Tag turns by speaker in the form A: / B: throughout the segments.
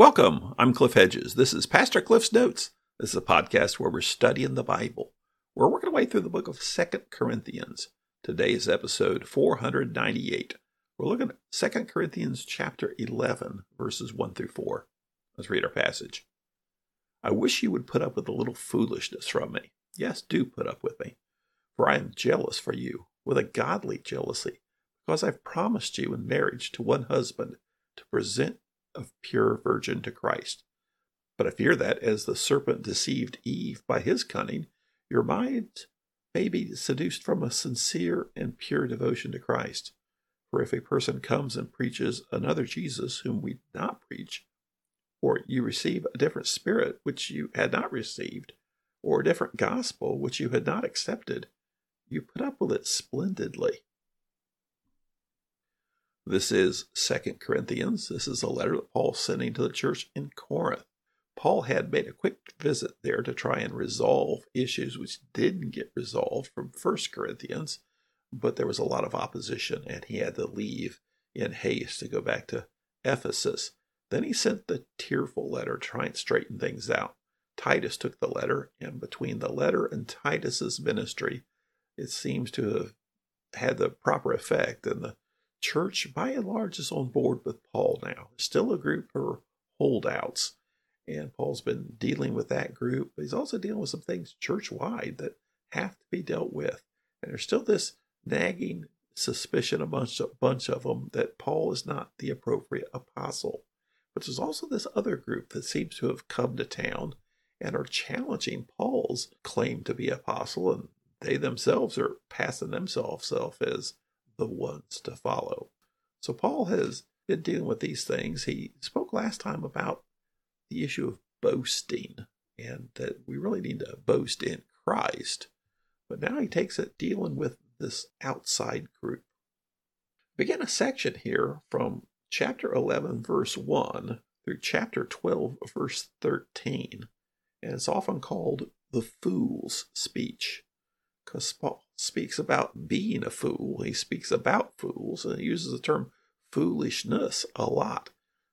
A: Welcome. I'm Cliff Hedges. This is Pastor Cliff's Notes. This is a podcast where we're studying the Bible. We're working our way through the book of Second Corinthians. Today is episode 498. We're looking at Second Corinthians chapter 11, verses 1 through 4. Let's read our passage. I wish you would put up with a little foolishness from me. Yes, do put up with me. For I am jealous for you with a godly jealousy, because I've promised you in marriage to one husband to present of pure virgin to Christ. But I fear that as the serpent deceived Eve by his cunning, your mind may be seduced from a sincere and pure devotion to Christ. For if a person comes and preaches another Jesus whom we did not preach, or you receive a different spirit which you had not received, or a different gospel which you had not accepted, you put up with it splendidly. This is Second Corinthians. This is a letter that Paul's sending to the church in Corinth. Paul had made a quick visit there to try and resolve issues which didn't get resolved from First Corinthians, but there was a lot of opposition and he had to leave in haste to go back to Ephesus. Then he sent the tearful letter to try and straighten things out. Titus took the letter, and between the letter and Titus's ministry, it seems to have had the proper effect, and the church, by and large, is on board with Paul now. still a group of holdouts, and Paul's been dealing with that group. But he's also dealing with some things church wide that have to be dealt with. And there's still this nagging suspicion amongst a bunch of them that Paul is not the appropriate apostle. But there's also this other group that seems to have come to town and are challenging Paul's claim to be apostle, and they themselves are passing themselves off as the ones to follow. So Paul has been dealing with these things. He spoke last time about the issue of boasting and that we really need to boast in Christ. But now he takes it dealing with this outside group. Begin a section here from chapter 11, verse 1 through chapter 12, verse 13. And it's often called the fool's speech because speaks about being a fool. He speaks about fools and he uses the term foolishness a lot.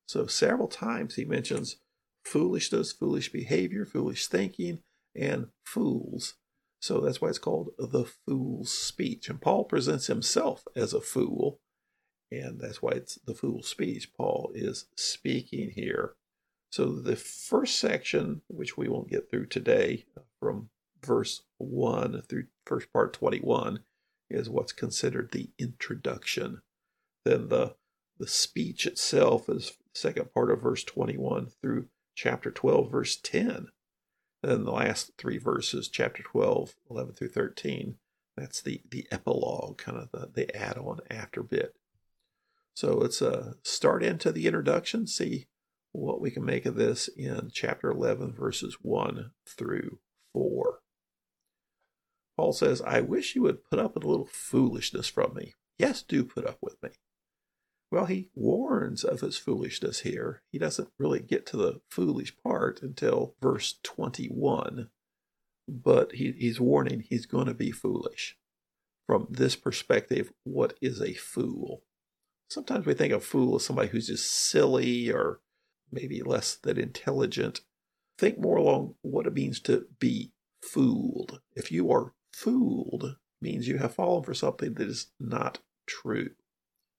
A: So several times he mentions foolishness, foolish behavior, foolish thinking, and fools. So that's why it's called the fool's speech. And Paul presents himself as a fool, and that's why it's the fool's speech. Paul is speaking here. So the first section, which we won't get through today, from verse 1 through first part 21 is what's considered the introduction. Then the the speech itself is second part of verse 21 through chapter 12 verse 10. Then the last three verses chapter 12 11 through 13 that's the the epilogue kind of the, the add-on after bit. So let's uh, start into the introduction, see what we can make of this in chapter 11 verses 1 through 4. Paul says, I wish you would put up with a little foolishness from me. Yes, do put up with me. Well, he warns of his foolishness here. He doesn't really get to the foolish part until verse 21, but he, he's warning he's going to be foolish. From this perspective, what is a fool? Sometimes we think a fool as somebody who's just silly or maybe less than intelligent. Think more along what it means to be fooled. If you are fooled means you have fallen for something that is not true,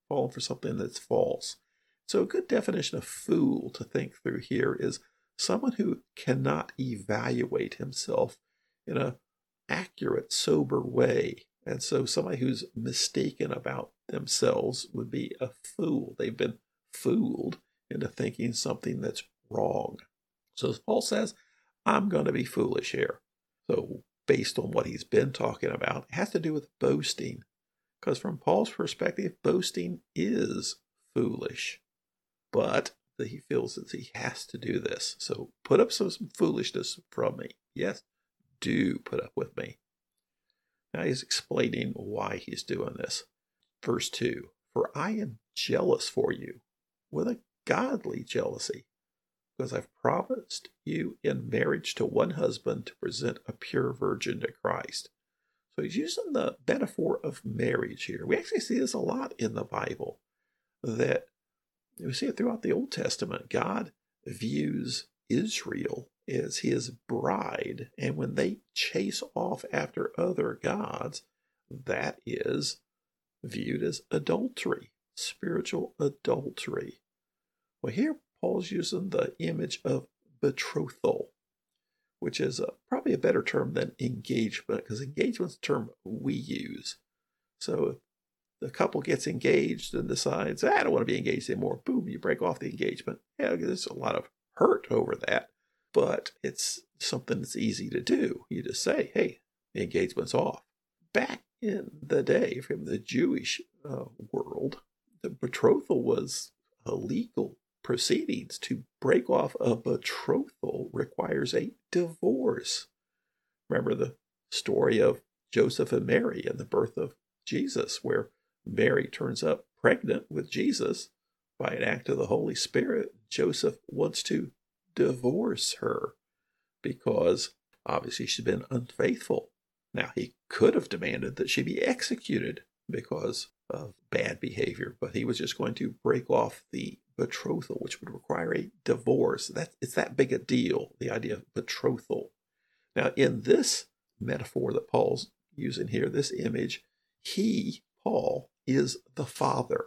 A: fallen for something that's false. So, a good definition of fool to think through here is someone who cannot evaluate himself in a accurate, sober way. And so, somebody who's mistaken about themselves would be a fool. They've been fooled into thinking something that's wrong. So, Paul says, I'm going to be foolish here. So, based on what he's been talking about it has to do with boasting. Because from Paul's perspective, boasting is foolish. But he feels that he has to do this. So put up some foolishness from me. Yes, do put up with me. Now he's explaining why he's doing this. Verse 2 For I am jealous for you with a godly jealousy because I've promised you in marriage to one husband to present a pure virgin to Christ. So he's using the metaphor of marriage here. We actually see this a lot in the Bible, that we see it throughout the Old Testament. God views Israel as his bride, and when they chase off after other gods, that is viewed as adultery, spiritual adultery. Well, here Paul's using the image of betrothal, which is a, probably a better term than engagement, because engagement's a term we use. So the couple gets engaged and decides, I don't want to be engaged anymore, boom, you break off the engagement. Yeah, there's a lot of hurt over that, but it's something that's easy to do. You just say, hey, the engagement's off. Back in the day, from the Jewish uh, world, the betrothal was a legal proceedings. To break off a betrothal requires a divorce. Remember the story of Joseph and Mary and the birth of Jesus, where Mary turns up pregnant with Jesus by an act of the Holy Spirit. Joseph wants to divorce her because obviously she's been unfaithful. Now, he could have demanded that she be executed because of bad behavior, but he was just going to break off the betrothal, which would require a divorce. That it's that big a deal, the idea of betrothal. Now, in this metaphor that Paul's using here, this image, he, Paul, is the father.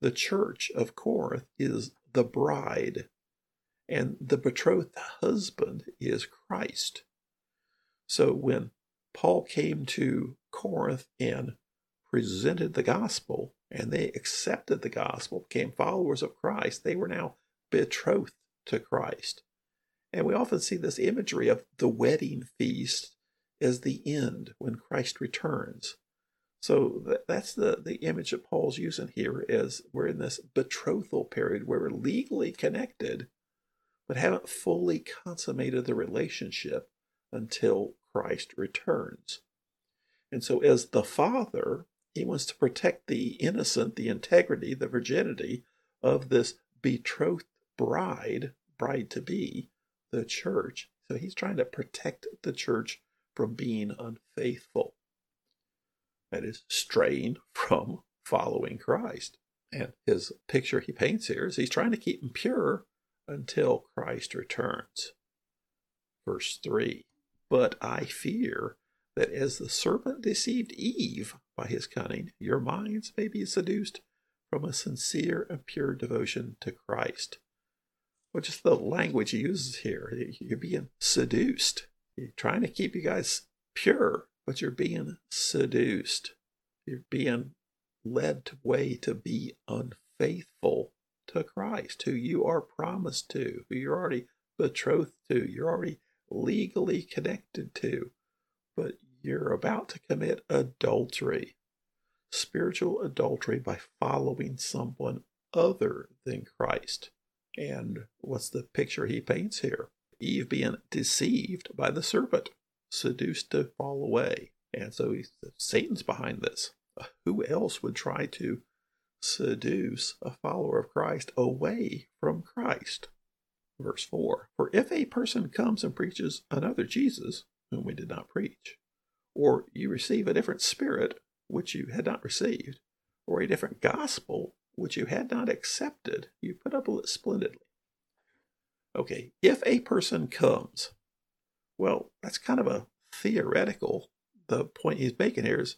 A: The church of Corinth is the bride, and the betrothed husband is Christ. So when Paul came to Corinth and presented the gospel, and they accepted the gospel, became followers of Christ, they were now betrothed to Christ. And we often see this imagery of the wedding feast as the end when Christ returns. So that's the, the image that Paul's using here is we're in this betrothal period where we're legally connected, but haven't fully consummated the relationship until Christ returns. And so as the father, he wants to protect the innocent, the integrity, the virginity of this betrothed bride, bride to be, the church. So he's trying to protect the church from being unfaithful. That is, straying from following Christ. And his picture he paints here is he's trying to keep them pure until Christ returns. Verse 3 But I fear that as the serpent deceived Eve by his cunning, your minds may be seduced from a sincere and pure devotion to Christ. Well, just the language he uses here, you're being seduced. You're trying to keep you guys pure, but you're being seduced. You're being led away to be unfaithful to Christ, who you are promised to, who you're already betrothed to, you're already legally connected to but you're about to commit adultery, spiritual adultery by following someone other than Christ. And what's the picture he paints here? Eve being deceived by the serpent, seduced to fall away. And so Satan's behind this. Who else would try to seduce a follower of Christ away from Christ? Verse 4 For if a person comes and preaches another Jesus, whom we did not preach. Or you receive a different spirit which you had not received, or a different gospel which you had not accepted. You put up it splendidly. Okay, if a person comes, well, that's kind of a theoretical. The point he's making here is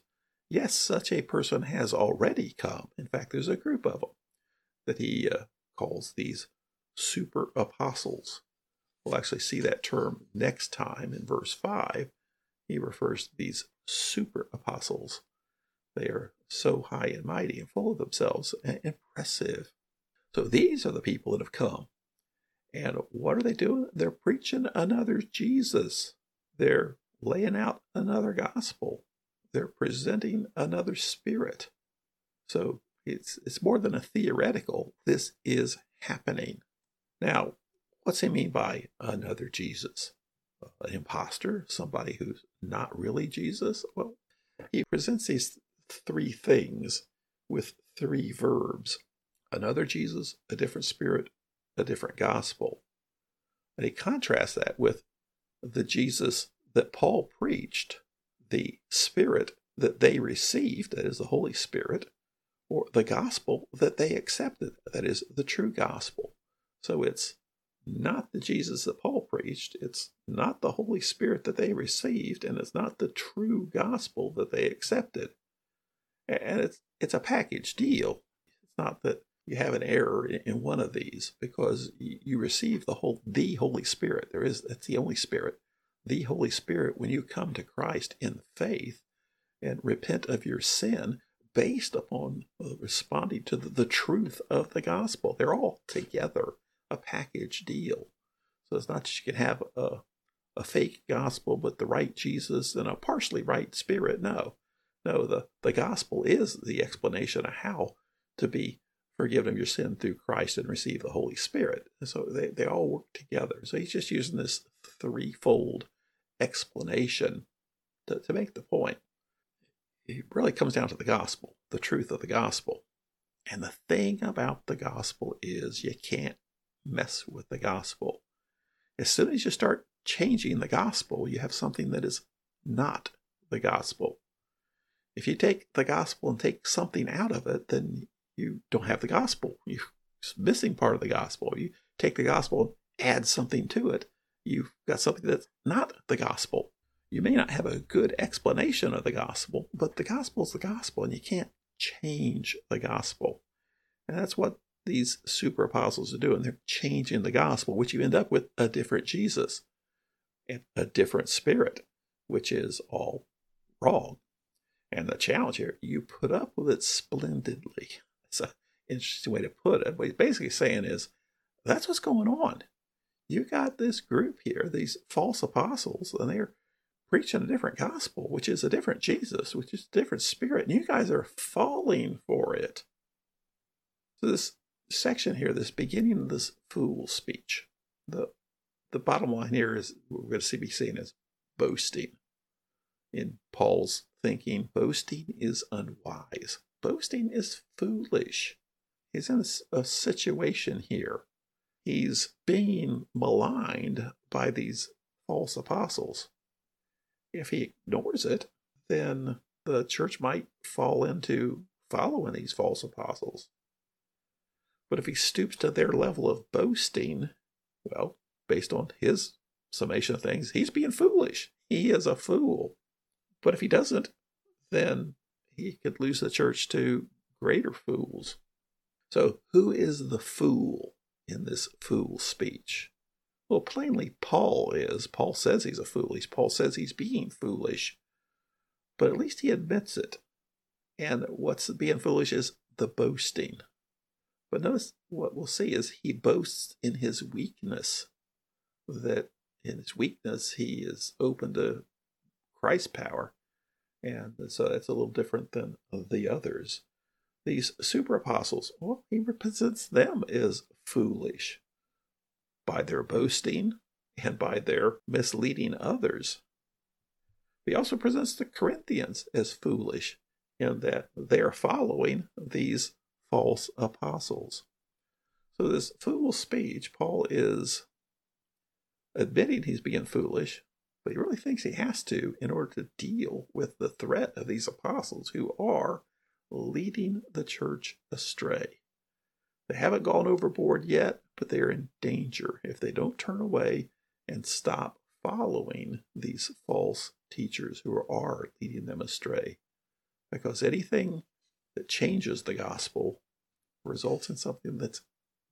A: yes, such a person has already come. In fact, there's a group of them that he uh, calls these super apostles. We'll actually see that term next time in verse 5. He refers to these super apostles. They are so high and mighty and full of themselves and impressive. So these are the people that have come. And what are they doing? They're preaching another Jesus. They're laying out another gospel. They're presenting another spirit. So it's it's more than a theoretical. This is happening. Now, What's he mean by another Jesus? An impostor? Somebody who's not really Jesus? Well, he presents these three things with three verbs another Jesus, a different spirit, a different gospel. And he contrasts that with the Jesus that Paul preached, the spirit that they received, that is the Holy Spirit, or the gospel that they accepted, that is the true gospel. So it's not the Jesus that Paul preached. It's not the Holy Spirit that they received, and it's not the true gospel that they accepted. And it's it's a package deal. It's not that you have an error in one of these because you receive the whole the Holy Spirit. There is that's the only Spirit. The Holy Spirit when you come to Christ in faith and repent of your sin based upon uh, responding to the, the truth of the gospel. They're all together a package deal. So it's not that you can have a, a fake gospel, but the right Jesus and a partially right spirit. No, no, the, the gospel is the explanation of how to be forgiven of your sin through Christ and receive the Holy Spirit. And so they, they all work together. So he's just using this threefold explanation to, to make the point. It really comes down to the gospel, the truth of the gospel. And the thing about the gospel is you can't mess with the gospel. As soon as you start changing the gospel, you have something that is not the gospel. If you take the gospel and take something out of it, then you don't have the gospel. You're missing part of the gospel. You take the gospel and add something to it. You've got something that's not the gospel. You may not have a good explanation of the gospel, but the gospel is the gospel, and you can't change the gospel. And that's what these super apostles are doing. They're changing the gospel, which you end up with a different Jesus and a different spirit, which is all wrong. And the challenge here, you put up with it splendidly. It's an interesting way to put it. What he's basically saying is that's what's going on. You got this group here, these false apostles, and they're preaching a different gospel, which is a different Jesus, which is a different spirit, and you guys are falling for it. So this section here, this beginning of this fool speech, the the bottom line here is we're going to see be seen as boasting. In Paul's thinking, boasting is unwise. Boasting is foolish. He's in a, a situation here. He's being maligned by these false apostles. If he ignores it, then the church might fall into following these false apostles. But if he stoops to their level of boasting, well, based on his summation of things, he's being foolish. He is a fool. But if he doesn't, then he could lose the church to greater fools. So, who is the fool in this fool speech? Well, plainly, Paul is. Paul says he's a fool. Paul says he's being foolish. But at least he admits it. And what's being foolish is the boasting. But notice what we'll see is he boasts in his weakness, that in his weakness he is open to Christ's power. And so that's a little different than the others. These super apostles, well, he represents them as foolish by their boasting and by their misleading others. He also presents the Corinthians as foolish in that they are following these false apostles. So, this fool speech, Paul is admitting he's being foolish, but he really thinks he has to in order to deal with the threat of these apostles who are leading the church astray. They haven't gone overboard yet, but they're in danger if they don't turn away and stop following these false teachers who are leading them astray. Because anything that changes the gospel results in something that's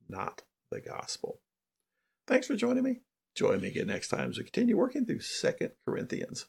A: not the gospel. Thanks for joining me. Join me again next time as we continue working through Second Corinthians.